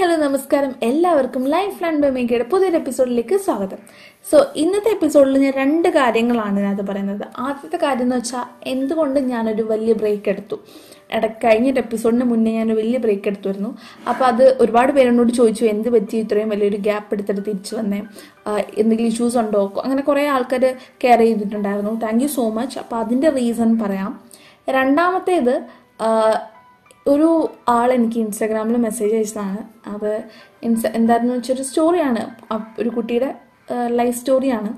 Hello നമസ്കാരം. എല്ലാവർക്കും life land by മേഖയുടെ പുതിയൊരു എപ്പിസോഡിലേക്ക് സ്വാഗതം. സോ ഇന്നത്തെ എപ്പിസോഡിൽ ഞാൻ രണ്ട് കാര്യങ്ങളാണ് ഇതിനകത്ത് പറയുന്നത്. ആദ്യത്തെ കാര്യം എന്ന് വെച്ചാൽ എന്തുകൊണ്ട് ഞാനൊരു വലിയ ബ്രേക്ക് എടുത്തു? ഇടയ്ക്ക് കഴിഞ്ഞൊരു എപ്പിസോഡിന് മുന്നേ ഞാൻ വലിയ ബ്രേക്ക് എടുത്തുവരുന്നു. അപ്പോൾ അത് ഒരുപാട് പേരോട് ചോദിച്ചു എന്ത് പറ്റി? ഇത്രയും വലിയൊരു ഗ്യാപ്പ് എടുത്തിട്ട് തിരിച്ചു വന്നേ? എന്തെങ്കിലും ഇഷ്യൂസ് ഉണ്ടോ? അങ്ങനെ കുറേ ആൾക്കാർ കെയർ ചെയ്തിട്ടുണ്ടായിരുന്നു. താങ്ക് യു സോ മച്ച് അപ്പോൾ അതിന്റെ റീസൺ പറയാം. രണ്ടാമത്തേത് ഒരു ആൾ എനിക്ക് ഇൻസ്റ്റാഗ്രാമിൽ മെസ്സേജ് അയച്ചതാണ്. അത് ഇൻസ്റ്റ എന്തായിരുന്നു വെച്ചാൽ ഒരു സ്റ്റോറിയാണ് ഒരു കുട്ടിയുടെ ലൈഫ് സ്റ്റോറിയാണ്.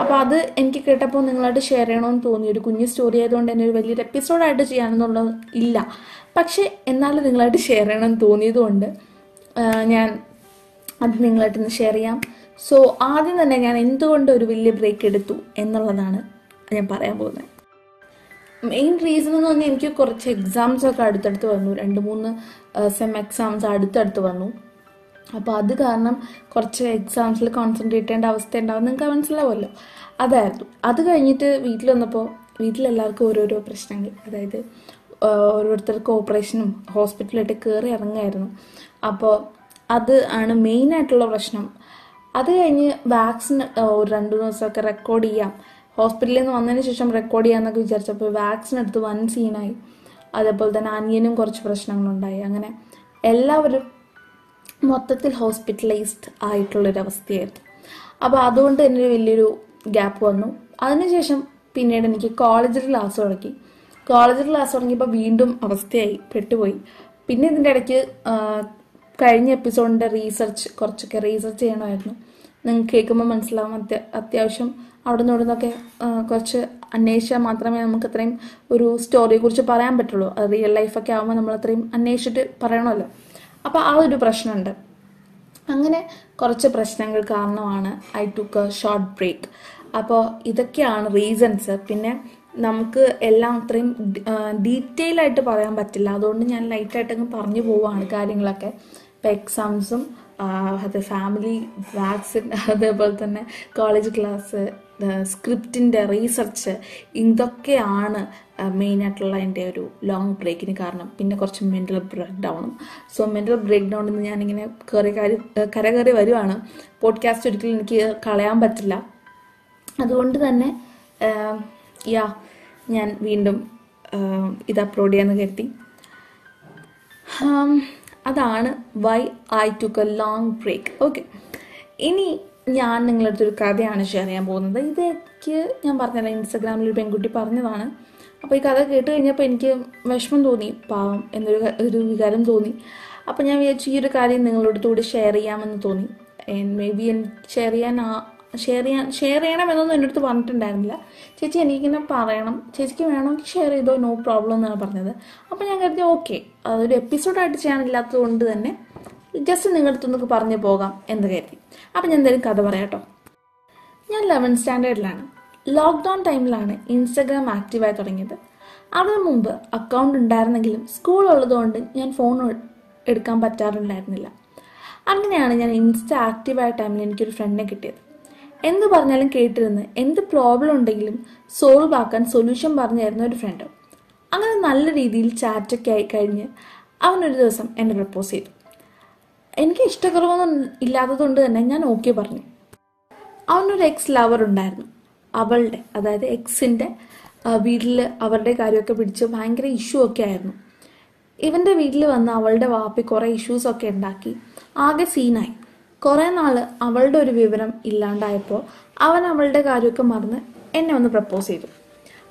അപ്പോൾ അത് എനിക്ക് കേട്ടപ്പോൾ നിങ്ങളായിട്ട് ഷെയർ ചെയ്യണമെന്ന് തോന്നി. ഒരു കുഞ്ഞു സ്റ്റോറി ആയതുകൊണ്ട് തന്നെ ഒരു വലിയൊരു എപ്പിസോഡായിട്ട് ചെയ്യാനെന്നുള്ളത് ഇല്ല. പക്ഷേ എന്നാലും നിങ്ങളായിട്ട് ഷെയർ ചെയ്യണമെന്ന് തോന്നിയതുകൊണ്ട് ഞാൻ അത് നിങ്ങളായിട്ട് ഇന്ന് ഷെയർ ചെയ്യാം. സോ ആദ്യം തന്നെ ഞാൻ എന്തുകൊണ്ട് ഒരു വലിയ ബ്രേക്ക് എടുത്തു എന്നുള്ളതാണ് ഞാൻ പറയാൻ പോകുന്നത്. മെയിൻ റീസൺ എന്ന് പറഞ്ഞാൽ എനിക്ക് കുറച്ച് എക്സാംസ് ഒക്കെ അടുത്തടുത്ത് വന്നു. രണ്ട് മൂന്ന് സെം എക്സാംസ് അടുത്തടുത്ത് വന്നു. അപ്പോൾ അത് കാരണം കുറച്ച് എക്സാംസിൽ കോൺസെൻട്രേറ്റ് ചെയ്യേണ്ട അവസ്ഥ ഉണ്ടാവും. നിങ്ങൾക്ക് മനസ്സിലാവുമല്ലോ? അതായിരുന്നു. അത് കഴിഞ്ഞിട്ട് വീട്ടിൽ വന്നപ്പോൾ വീട്ടിലെല്ലാവർക്കും ഓരോരോ പ്രശ്നങ്ങൾ. അതായത് ഓരോരുത്തർക്ക് ഓപ്പറേഷനും ഹോസ്പിറ്റലിലായിട്ട് കയറി ഇറങ്ങായിരുന്നു. അപ്പോൾ അത് ആണ് മെയിനായിട്ടുള്ള പ്രശ്നം. അത് കഴിഞ്ഞ് വാക്സിൻ ഒരു രണ്ട് ദിവസമൊക്കെ റെക്കോർഡ് ചെയ്യാം. ഹോസ്പിറ്റലിൽ നിന്ന് വന്നതിന് ശേഷം റെക്കോർഡ് ചെയ്യാമെന്നൊക്കെ വിചാരിച്ചപ്പോൾ വാക്സിൻ എടുത്ത് വൺ സീനായി അതേപോലെ തന്നെ അനിയനും കുറച്ച് പ്രശ്നങ്ങളുണ്ടായി. അങ്ങനെ എല്ലാവരും മൊത്തത്തിൽ ഹോസ്പിറ്റലൈസ്ഡ് ആയിട്ടുള്ളൊരവസ്ഥയായിരുന്നു. അപ്പോൾ അതുകൊണ്ട് തന്നെ ഒരു വലിയൊരു ഗ്യാപ്പ് വന്നു. അതിനുശേഷം പിന്നീട് എനിക്ക് കോളേജിൽ ക്ലാസ് തുടങ്ങി. കോളേജിൽ ക്ലാസ് തുടങ്ങിയപ്പോൾ വീണ്ടും അവസ്ഥയായി പെട്ടുപോയി. പിന്നെ ഇതിന്റെ ഇടയ്ക്ക് കഴിഞ്ഞ എപ്പിസോഡിന്റെ റീസർച്ച് കുറച്ചൊക്കെ റീസർച്ച് ചെയ്യണമായിരുന്നു. നിങ്ങൾക്ക് കേൾക്കുമ്പോൾ മനസ്സിലാവും. അത്യാവശ്യം അവിടെ നിന്ന് കുറച്ച് അന്വേഷിച്ചാൽ മാത്രമേ നമുക്ക് അത്രയും ഒരു സ്റ്റോറിയെ കുറിച്ച് പറയാൻ പറ്റുള്ളൂ. അത് റിയൽ ലൈഫൊക്കെ ആകുമ്പോൾ നമ്മൾ അത്രയും അന്വേഷിച്ചിട്ട് പറയണമല്ലോ. അപ്പോൾ ആ ഒരു പ്രശ്നമുണ്ട്. അങ്ങനെ കുറച്ച് പ്രശ്നങ്ങൾ കാരണമാണ് I took a short break അപ്പോൾ ഇതൊക്കെയാണ് റീസൺസ് പിന്നെ നമുക്ക് എല്ലാം അത്രയും ഡീറ്റെയിൽ ആയിട്ട് പറയാൻ പറ്റില്ല. അതുകൊണ്ട് ഞാൻ ലൈറ്റായിട്ടങ്ങ് പറഞ്ഞു പോവാണ് കാര്യങ്ങളൊക്കെ. ഇപ്പോൾ എക്സാംസും അത് ഫാമിലി വാക്സിൻ അതേപോലെ തന്നെ കോളേജ് ക്ലാസ് സ്ക്രിപ്റ്റിന്റെ റീസർച്ച് ഇതൊക്കെയാണ് മെയിനായിട്ടുള്ള എന്റെ ഒരു ലോങ് ബ്രേക്കിന് കാരണം. പിന്നെ കുറച്ച് മെന്റൽ ബ്രേക്ക് ഡൗണും സോ മെന്റൽ ബ്രേക്ക് ഡൗണിൽ നിന്ന് ഞാനിങ്ങനെ കയറി കാര്യം കരകയറി വരുവാണ്. പോഡ്കാസ്റ്റ് ഒരിക്കലും എനിക്ക് കളയാൻ പറ്റില്ല. അതുകൊണ്ട് തന്നെ യാ ഞാൻ വീണ്ടും ഇത് അപ്ലോഡ് ചെയ്യാമെന്ന് കരുതി. അതാണ് why I took a long break okay ഇനി ഞാൻ നിങ്ങളുടെ അടുത്തൊരു കഥയാണ് ഷെയർ ചെയ്യാൻ പോകുന്നത്. ഇതൊക്കെ ഞാൻ പറഞ്ഞല്ലോ ഇൻസ്റ്റഗ്രാമിൽ ഒരു പെൺകുട്ടി പറഞ്ഞതാണ്. അപ്പോൾ ഈ കഥ കേട്ട് കഴിഞ്ഞപ്പോൾ എനിക്ക് വിഷമം തോന്നി പാവം എന്നൊരു ഒരു വികാരം തോന്നി. അപ്പോൾ ഞാൻ വിചാരിച്ചു ഈ ഒരു കാര്യം നിങ്ങളോട് ഷെയർ ചെയ്യാമെന്ന് തോന്നി. മേ ബി ഷെയർ ചെയ്യാൻ ഷെയർ ചെയ്യാൻ ഷെയർ ചെയ്യണം എന്നൊന്നും എന്റെ അടുത്ത് പറഞ്ഞിട്ടുണ്ടായിരുന്നില്ല. ചേച്ചി എനിക്കിങ്ങനെ പറയണം. ചേച്ചിക്ക് വേണമെങ്കിൽ ഷെയർ ചെയ്തോ? നോ പ്രോബ്ലം എന്നാണ് പറഞ്ഞത്. അപ്പോൾ ഞാൻ കരുതി ഓക്കെ അതൊരു എപ്പിസോഡായിട്ട് ചെയ്യാനില്ലാത്തത് കൊണ്ട് തന്നെ ജസ്റ്റ് നിങ്ങളുടെ അടുത്തൊന്നൊക്കെ പറഞ്ഞു പോകാം എന്ന് കരുതി. അപ്പം ഞാൻ എന്തായാലും കഥ പറയാം കേട്ടോ. ഞാൻ ലെവൻ സ്റ്റാൻഡേർഡിലാണ് ലോക്ക്ഡൗൺ ടൈമിലാണ് ഇൻസ്റ്റഗ്രാം ആക്റ്റീവായി തുടങ്ങിയത്. അതിനു മുമ്പ് അക്കൗണ്ട് ഉണ്ടായിരുന്നെങ്കിലും സ്കൂൾ ഉള്ളതുകൊണ്ട് ഞാൻ ഫോൺ എടുക്കാൻ പറ്റാറുണ്ടായിരുന്നില്ല. അങ്ങനെയാണ് ഞാൻ ഇൻസ്റ്റ ആക്റ്റീവായ ടൈമിൽ എനിക്കൊരു ഫ്രണ്ടിനെ കിട്ടിയത്. എന്ത് പറഞ്ഞാലും കേട്ടിരുന്ന് എന്ത് പ്രോബ്ലം ഉണ്ടെങ്കിലും സോൾവ് ആക്കാൻ സൊല്യൂഷൻ പറഞ്ഞു തരുന്ന ഒരു ഫ്രണ്ട് അങ്ങനെ നല്ല രീതിയിൽ ചാറ്റൊക്കെ ആയി കഴിഞ്ഞ് അവനൊരു ദിവസം എന്നെ പ്രപ്പോസ് ചെയ്തു. എനിക്ക് ഇഷ്ടക്കുറവൊന്നും ഇല്ലാത്തതുകൊണ്ട് തന്നെ ഞാൻ ഓക്കെ പറഞ്ഞു. അവനൊരു എക്സ് ലവർ ഉണ്ടായിരുന്നു. അവളുടെ അതായത് എക്സിന്റെ വീട്ടിൽ അവരുടെ കാര്യമൊക്കെ പിടിച്ച് ഭയങ്കര ഇഷ്യൂ ഒക്കെ ആയിരുന്നു. ഇവന്റെ വീട്ടിൽ വന്ന് അവളുടെ വാപ്പി കുറേ ഇഷ്യൂസൊക്കെ ഉണ്ടാക്കി. ആകെ സീനായി കുറേ നാൾ അവളുടെ ഒരു വിവരം ഇല്ലാണ്ടായപ്പോൾ അവൻ അവളുടെ കാര്യമൊക്കെ മറന്ന് എന്നെ ഒന്ന് പ്രപ്പോസ് ചെയ്തു.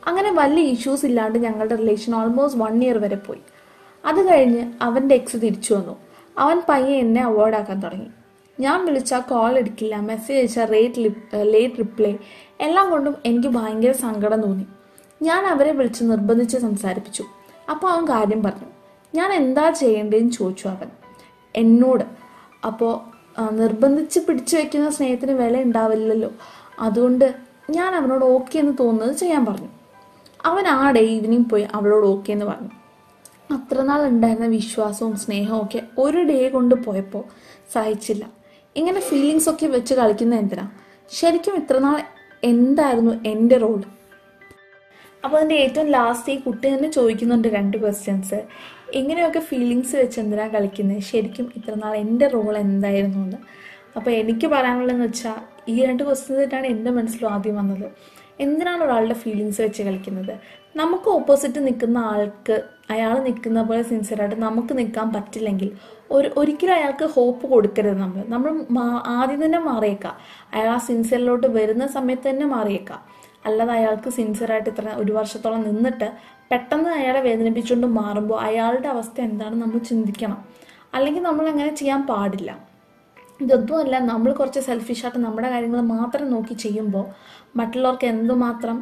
അങ്ങനെ വലിയ ഇഷ്യൂസ് ഇല്ലാണ്ട് ഞങ്ങളുടെ റിലേഷൻ ഓൾമോസ്റ്റ് വൺ ഇയർ വരെ പോയി. അത് കഴിഞ്ഞ് അവന്റെ എക്സ് തിരിച്ചു വന്നു. അവൻ പയ്യെ എന്നെ അവോയ്ഡ് ആക്കാൻ തുടങ്ങി. ഞാൻ വിളിച്ചാൽ കോൾ എടുക്കില്ല മെസ്സേജ് അയച്ചാൽ റേറ്റ് ലേറ്റ് റിപ്ലൈ എല്ലാം കൊണ്ടും എനിക്ക് ഭയങ്കര സങ്കടം തോന്നി. ഞാൻ അവരെ വിളിച്ച് നിർബന്ധിച്ച് സംസാരിപ്പിച്ചു. അപ്പോൾ അവൻ കാര്യം പറഞ്ഞു. ഞാൻ എന്താ ചെയ്യേണ്ടതെന്ന് ചോദിച്ചു അവൻ. എന്നോട്. അപ്പോൾ നിർബന്ധിച്ച് പിടിച്ചു വെക്കുന്ന സ്നേഹത്തിന് വില ഉണ്ടാവില്ലല്ലോ. അതുകൊണ്ട് ഞാൻ അവനോട് ഓക്കെ എന്ന് തോന്നുന്നത് ചെയ്യാൻ പറഞ്ഞു. അവൻ ആ ഡേ ഈവനിങ് പോയി അവളോട് ഓക്കെ എന്ന് പറഞ്ഞു. അത്ര നാൾ ഉണ്ടായിരുന്ന വിശ്വാസവും സ്നേഹവും ഒക്കെ ഒരു ഡേ കൊണ്ട് പോയപ്പോൾ സഹിച്ചില്ല. ഇങ്ങനെ ഫീലിങ്സ് ഒക്കെ വെച്ച് കളിക്കുന്ന എന്തിനാ? ശരിക്കും ഇത്ര നാൾ എന്തായിരുന്നു എന്റെ റോൾ അപ്പോൾ അതിന്റെ ഏറ്റവും ലാസ്റ്റ് ഈ കുട്ടി തന്നെ ചോദിക്കുന്നുണ്ട് രണ്ട് ക്വസ്റ്റ്യൻസ് എങ്ങനെയൊക്കെ ഫീലിങ്സ് വെച്ച് എന്തിനാണ് കളിക്കുന്നത് ശരിക്കും ഇത്രനാൾ എന്റെ റോൾ എന്തായിരുന്നു എന്ന്. അപ്പോൾ എനിക്ക് പറയാനുള്ളതെന്ന് വെച്ചാൽ ഈ രണ്ട് ക്വസ്റ്റ്യൻസായിട്ടാണ് എന്റെ മനസ്സിലും ആദ്യം വന്നത്. എന്തിനാണ് ഒരാളുടെ ഫീലിങ്സ് വെച്ച് കളിക്കുന്നത്? നമുക്ക് ഓപ്പോസിറ്റ് നിൽക്കുന്ന ആൾക്ക് അയാൾ നിൽക്കുന്ന പോലെ സിൻസിയറായിട്ട് നമുക്ക് നിൽക്കാൻ പറ്റില്ലെങ്കിൽ ഒരു ഒരിക്കലും അയാൾക്ക് ഹോപ്പ് കൊടുക്കരുത് നമ്മൾ നമ്മൾ ആദ്യം തന്നെ മാറിയേക്കാം. അയാൾ ആ സിൻസിയറിലോട്ട് വരുന്ന സമയത്ത് തന്നെ മാറിയേക്കാം. അല്ലാതെ അയാൾക്ക് സിൻസിയറായിട്ട് ഇത്ര ഒരു വർഷത്തോളം നിന്നിട്ട് പെട്ടെന്ന് അയാളെ വേദനിപ്പിച്ചുകൊണ്ട് മാറുമ്പോൾ അയാളുടെ അവസ്ഥ എന്താണെന്ന് നമ്മൾ ചിന്തിക്കണം. അല്ലെങ്കിൽ നമ്മൾ അങ്ങനെ ചെയ്യാൻ പാടില്ല. ഇതൊന്നുമല്ല നമ്മൾ കുറച്ച് സെൽഫിഷായിട്ട് നമ്മുടെ കാര്യങ്ങൾ മാത്രം നോക്കി ചെയ്യുമ്പോൾ മറ്റുള്ളവർക്ക് എന്തുമാത്രം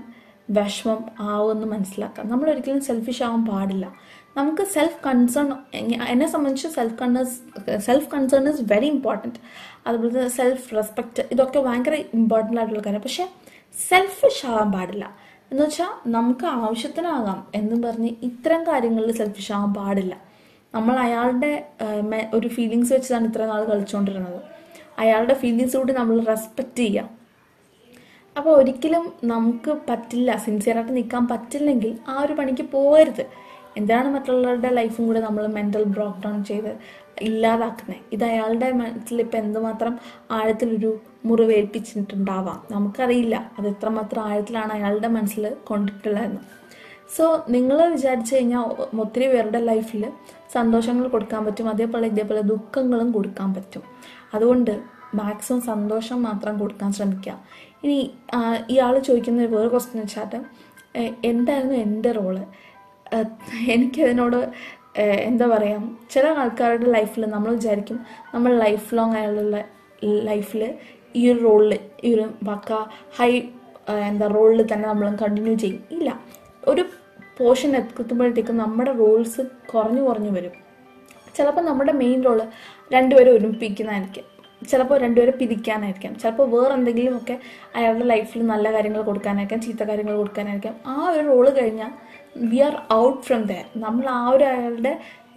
വിഷമം ആവുമെന്ന് മനസ്സിലാക്കാം. നമ്മൾ ഒരിക്കലും സെൽഫിഷ് ആവാൻ പാടില്ല. നമുക്ക് സെൽഫ് കൺസേൺ എന്നെ സംബന്ധിച്ച് self concern self concern is very important അതുപോലെ തന്നെ സെൽഫ് റെസ്പെക്റ്റ് ഇതൊക്കെ ഭയങ്കര ഇമ്പോർട്ടന്റ് ആയിട്ടുള്ള കാര്യം. പക്ഷേ സെൽഫിഷ് ആവാൻ പാടില്ല. എന്ന് വെച്ചാൽ നമുക്ക് ആവശ്യത്തിനാകാം എന്ന് പറഞ്ഞ് ഇത്തരം കാര്യങ്ങളിൽ സെൽഫിഷ് ആകാൻ പാടില്ല. നമ്മൾ അയാളുടെ ഒരു ഫീലിങ്സ് വെച്ചാണ് ഇത്ര നാൾ കളിച്ചുകൊണ്ടിരുന്നത് അയാളുടെ ഫീലിങ്സ് കൂടി നമ്മൾ റെസ്പെക്റ്റ് ചെയ്യാം. അപ്പോൾ ഒരിക്കലും നമുക്ക് പറ്റില്ല സിൻസിയറായിട്ട് നിൽക്കാൻ പറ്റില്ലെങ്കിൽ ആ ഒരു പണിക്ക് പോകരുത്. എന്താണ് മറ്റുള്ളവരുടെ ലൈഫും കൂടെ നമ്മൾ മെന്റൽ ബ്രോക്ക് ഡൗൺ ചെയ്ത് ഇല്ലാതാക്കുന്നത് ഇത് അയാളുടെ മനസ്സിൽ ഇപ്പം എന്തുമാത്രം ആഴത്തിലൊരു മുറിവേൽപ്പിച്ചിട്ടുണ്ടാവാം? നമുക്കറിയില്ല. അത് എത്രമാത്രം ആഴത്തിലാണ് അയാളുടെ മനസ്സിൽ കൊണ്ടിട്ടുള്ളതെന്ന്. സോ നിങ്ങൾ വിചാരിച്ചു കഴിഞ്ഞാൽ ഒത്തിരി പേരുടെ ലൈഫിൽ സന്തോഷങ്ങൾ കൊടുക്കാൻ പറ്റും. അതേപോലെ ഇതേപോലെ ദുഃഖങ്ങളും കൊടുക്കാൻ പറ്റും. അതുകൊണ്ട് മാക്സിമം സന്തോഷം മാത്രം കൊടുക്കാൻ ശ്രമിക്കുക. ഇനി ഇയാൾ ചോദിക്കുന്ന വേറെ ക്വസ്റ്റ്യൻ വെച്ചാൽ എന്തായിരുന്നു എന്റെ റോൾ എനിക്കതിനോട് എന്താ പറയുക ചില ആൾക്കാരുടെ ലൈഫിൽ നമ്മൾ വിചാരിക്കും നമ്മൾ ലൈഫ് ലോങ് ആയുള്ള ലൈഫിൽ ഈ ഒരു റോളിൽ ഈ ഒരു വക്ക ഹൈ എന്താ റോളിൽ തന്നെ നമ്മൾ കണ്ടിന്യൂ ചെയ്യും. ഇല്ല. ഒരു പോർഷൻ എത്തുമ്പോഴത്തേക്കും നമ്മുടെ റോൾസ് കുറഞ്ഞു കുറഞ്ഞു വരും. ചിലപ്പോൾ നമ്മുടെ മെയിൻ റോൾ രണ്ടുപേരും ഒരുമിപ്പിക്കുന്നതായിരിക്കും. ചിലപ്പോൾ രണ്ടുപേരെ പിരിക്കാനായിരിക്കാം. ചിലപ്പോൾ വേറെ എന്തെങ്കിലുമൊക്കെ അയാളുടെ ലൈഫിൽ നല്ല കാര്യങ്ങൾ കൊടുക്കാനായിരിക്കാം ചീത്ത കാര്യങ്ങൾ കൊടുക്കാനായിരിക്കാം. ആ ഒരു റോൾ കഴിഞ്ഞാൽ we are out from their നമ്മൾ ആ ഒരു അയാളുടെ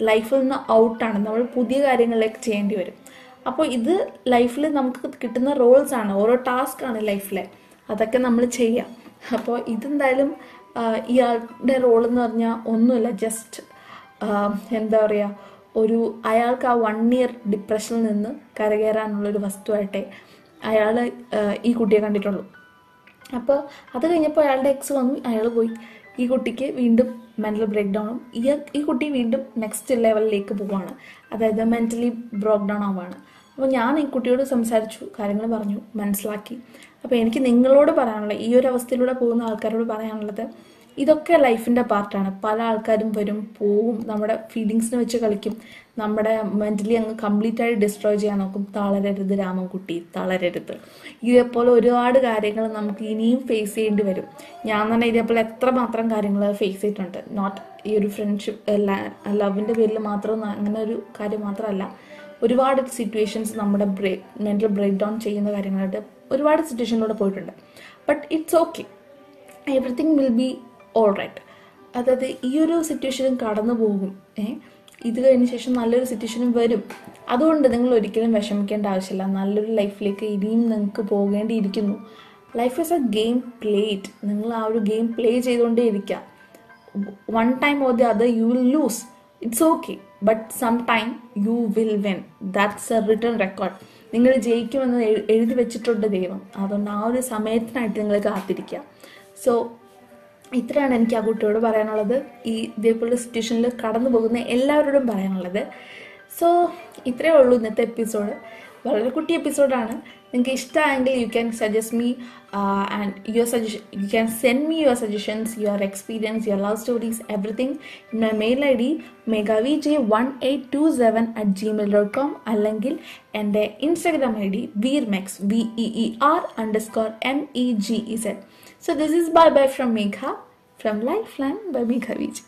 ലൈഫിൽ നിന്ന് ഔട്ടാണ് നമ്മൾ പുതിയ കാര്യങ്ങളിലേക്ക് ചെയ്യേണ്ടി വരും. അപ്പോൾ ഇത് ലൈഫിൽ നമുക്ക് കിട്ടുന്ന റോൾസ് ആണ്. ഓരോ ടാസ്ക് ആണ് ലൈഫിലെ അതൊക്കെ നമ്മൾ ചെയ്യാം. അപ്പോൾ ഇതെന്തായാലും ഇയാളുടെ റോൾ എന്ന് പറഞ്ഞാൽ ഒന്നുമില്ല. ജസ്റ്റ് എന്താ പറയുക ഒരു അയാൾക്ക് ആ വൺ ഇയർ ഡിപ്രഷനിൽ നിന്ന് കരകയറാനുള്ളൊരു വസ്തുവായിട്ടേ അയാൾ ഈ കുട്ടിയെ കണ്ടിട്ടുള്ളൂ. അപ്പോൾ അത് കഴിഞ്ഞപ്പോൾ അയാളുടെ എക്സ് വന്നു അയാൾ പോയി. ഈ കുട്ടിക്ക് വീണ്ടും മെന്റൽ ബ്രേക്ക് ഡൗണും ഈ ഈ കുട്ടി വീണ്ടും നെക്സ്റ്റ് ലെവലിലേക്ക് പോവാണ്. അതായത് മെന്റലി ബ്രോക്ക് ഡൗൺ ആവുകയാണ് അപ്പോൾ ഞാൻ ഈ കുട്ടിയോട് സംസാരിച്ചു കാര്യങ്ങൾ പറഞ്ഞു മനസ്സിലാക്കി. അപ്പോൾ എനിക്ക് നിങ്ങളോട് പറയാനുള്ള ഈ ഒരു അവസ്ഥയിലൂടെ പോകുന്ന ആൾക്കാരോട് പറയാനുള്ളത് ഇതൊക്കെ ലൈഫിന്റെ പാർട്ടാണ്. പല ആൾക്കാരും വരും പോവും നമ്മുടെ ഫീലിങ്സിനെ വെച്ച് കളിക്കും. നമ്മുടെ മെന്റലി അങ്ങ് കംപ്ലീറ്റ് ആയി ഡിസ്ട്രോയ് ചെയ്യാൻ നോക്കും. തളരരുത് രാമൻകുട്ടി തളരരുത്. ഇതേപോലെ ഒരുപാട് കാര്യങ്ങൾ നമുക്ക് ഇനിയും ഫേസ് ചെയ്യേണ്ടി വരും. ഞാൻ തന്നെ ഇതേപോലെ എത്ര മാത്രം കാര്യങ്ങൾ ഫേസ് ചെയ്തിട്ടുണ്ട്. നോട്ട് ഈ ഒരു ഫ്രണ്ട്ഷിപ്പ് ലവിന്റെ പേരിൽ മാത്രം അങ്ങനെ ഒരു കാര്യം മാത്രമല്ല. ഒരുപാട് സിറ്റുവേഷൻസ് നമ്മുടെ ബ്രേക്ക് മെന്റൽ ബ്രേക്ക് ഡൗൺ ചെയ്യുന്ന കാര്യങ്ങളായിട്ട് ഒരുപാട് സിറ്റുവേഷനിലൂടെ പോയിട്ടുണ്ട്. But it's okay everything will be all right അതായത് ഈ ഒരു സിറ്റുവേഷനും കടന്നു പോകും. ഏ? ഇത് കഴിഞ്ഞ ശേഷം നല്ലൊരു സിറ്റുവേഷനും വരും. അതുകൊണ്ട് നിങ്ങൾ ഒരിക്കലും വിഷമിക്കേണ്ട ആവശ്യമില്ല. നല്ലൊരു ലൈഫിലേക്ക് ഇനിയും നിങ്ങൾക്ക് പോകേണ്ടിയിരിക്കുന്നു. Life is a game play it നിങ്ങൾ ആ ഒരു ഗെയിം പ്ലേ ചെയ്തുകൊണ്ടേ ഇരിക്കുക one time or the other you will lose it's okay but some time you will win that's a written record നിങ്ങൾ ജയിക്കുമെന്ന് എഴുതി വെച്ചിട്ടുണ്ട് ദൈവം. അതുകൊണ്ട് ആ ഒരു സമയത്തിനായിട്ട് നിങ്ങൾ കാത്തിരിക്കുക. സോ ഇത്രയാണ് എനിക്ക് ആ കുട്ടിയോട് പറയാനുള്ളത്. ഈ ഇതേപോലുള്ള സിറ്റുവേഷനിൽ കടന്നു പോകുന്ന എല്ലാവരോടും പറയാനുള്ളത്. സോ ഇത്രയേ ഉള്ളൂ ഇന്നത്തെ എപ്പിസോഡ് വളരെ കുട്ടി എപ്പിസോഡാണ് നിങ്ങൾക്ക് ഇഷ്ടമായെങ്കിൽ you can suggest me and your suggestion you can send me your suggestions your experience your love stories everything in my mail I D മെഗാവി J one eight two seven at Gmail dot com അല്ലെങ്കിൽ എന്റെ Instagram I D വീർ മെക്സ് V E R underscore M E G E Z So this is bye bye from Megha from Lifeline by Megha Vijay.